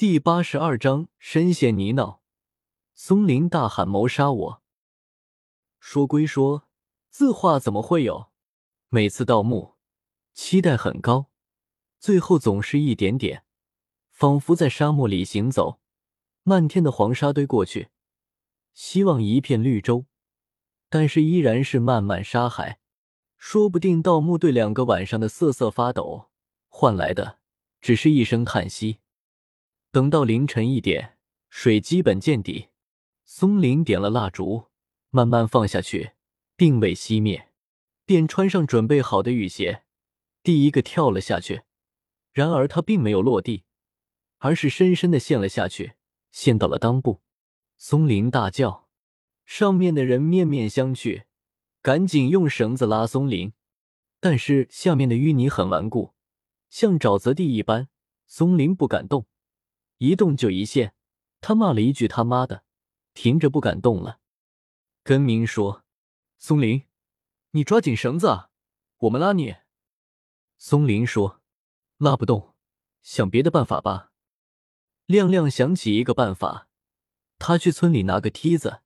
第八十二章深陷泥淖。松林大喊：“谋杀我！”说归说，字画怎么会有？每次盗墓，期待很高，最后总是一点点，仿佛在沙漠里行走，漫天的黄沙堆过去，希望一片绿洲，但是依然是漫漫沙海。说不定盗墓队两个晚上的瑟瑟发抖，换来的只是一声叹息。等到凌晨一点，水基本见底，松林点了蜡烛，慢慢放下去，并未熄灭，便穿上准备好的雨鞋，第一个跳了下去。然而他并没有落地，而是深深的陷了下去，陷到了裆部。松林大叫，上面的人面面相觑。赶紧用绳子拉松林，但是下面的淤泥很顽固，像沼泽地一般，松林不敢动，一动就一陷。他骂了一句“他妈的”，停着不敢动了。根明说：“松林，你抓紧绳子啊，我们拉你。”松林说：“拉不动，想别的办法吧。”亮亮想起一个办法，他去村里拿个梯子，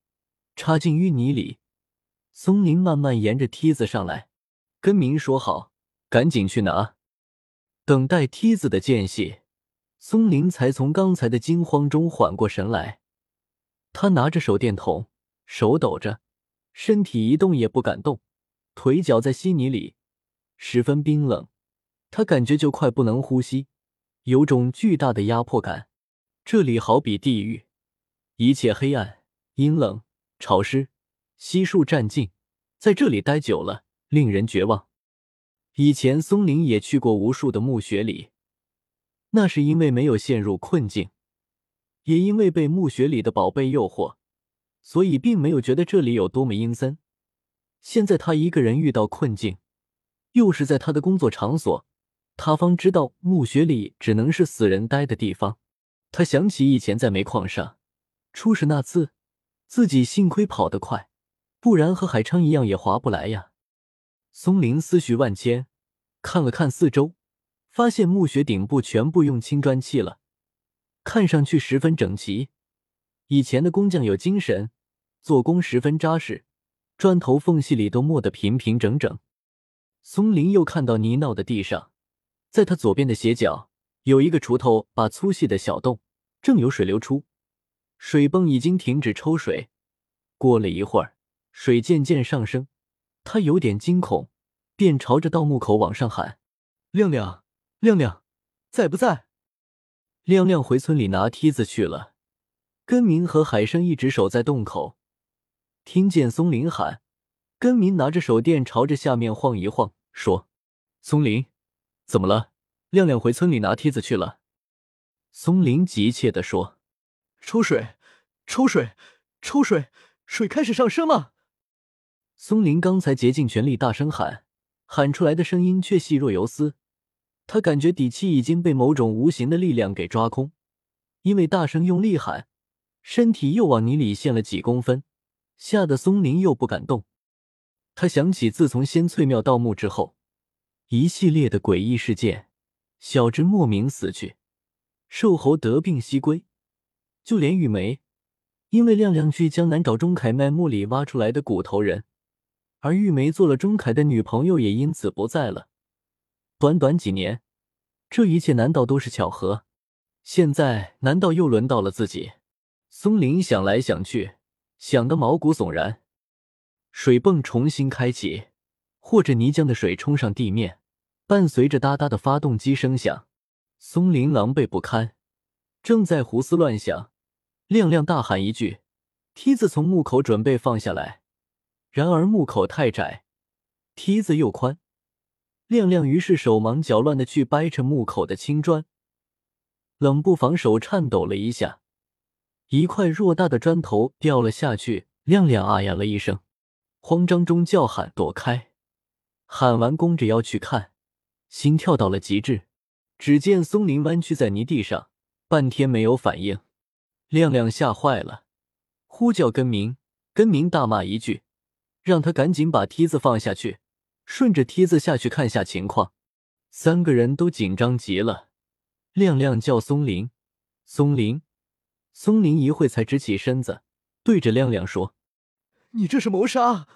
插进淤泥里。松林慢慢沿着梯子上来，跟明说好，赶紧去拿。等待梯子的间隙，松林才从刚才的惊慌中缓过神来。他拿着手电筒，手抖着，身体一动也不敢动，腿脚在稀泥里，十分冰冷。他感觉就快不能呼吸，有种巨大的压迫感。这里好比地狱，一切黑暗、阴冷、潮湿。悉数占尽，在这里待久了，令人绝望。以前松林也去过无数的墓穴里，那是因为没有陷入困境，也因为被墓穴里的宝贝诱惑，所以并没有觉得这里有多么阴森。现在他一个人遇到困境，又是在他的工作场所，他方知道墓穴里只能是死人待的地方。他想起以前在煤矿上出事那次，自己幸亏跑得快。不然和海昌一样也划不来呀。松林思绪万千，看了看四周，发现墓穴顶部全部用青砖砌了，看上去十分整齐。以前的工匠有精神，做工十分扎实，砖头缝隙里都磨得平平整整。松林又看到泥淖的地上，在他左边的斜角有一个锄头把粗细的小洞，正有水流出，水泵已经停止抽水。过了一会儿。水渐渐上升，他有点惊恐，便朝着盗墓口往上喊：“亮亮，亮亮，在不在？”亮亮回村里拿梯子去了。根明和海生一直守在洞口，听见松林喊，根明拿着手电朝着下面晃一晃，说：“松林，怎么了？”亮亮回村里拿梯子去了。松林急切地说：“抽水，抽水，抽水，水开始上升了。”松林刚才竭尽全力大声喊，喊出来的声音却细若游丝。他感觉底气已经被某种无形的力量给抓空，因为大声用力喊，身体又往泥里陷了几公分，吓得松林又不敢动。他想起自从仙翠庙盗墓之后，一系列的诡异事件：小智莫名死去，瘦猴得病西归，就连玉梅，因为亮亮去江南找钟凯卖墓里挖出来的骨头人。而玉梅做了钟凯的女朋友，也因此不在了。短短几年，这一切难道都是巧合？现在难道又轮到了自己？松林想来想去，想得毛骨悚然。水泵重新开启，或者泥浆的水冲上地面，伴随着哒哒的发动机声响，松林狼狈不堪，正在胡思乱想。亮亮大喊一句：“梯子从木口准备放下来。”然而木口太窄，梯子又宽，亮亮于是手忙脚乱的去掰扯墓口的青砖，冷不防手颤抖了一下，一块偌大的砖头掉了下去，亮亮啊呀了一声，慌张中叫喊躲开，喊完弓着腰去看，心跳到了极致，只见松林弯曲在泥地上，半天没有反应，亮亮吓坏了，呼叫根明，根明大骂一句。让他赶紧把梯子放下去，顺着梯子下去看下情况。三个人都紧张极了。亮亮叫松林，松林，松林一会才直起身子，对着亮亮说：“你这是谋杀！”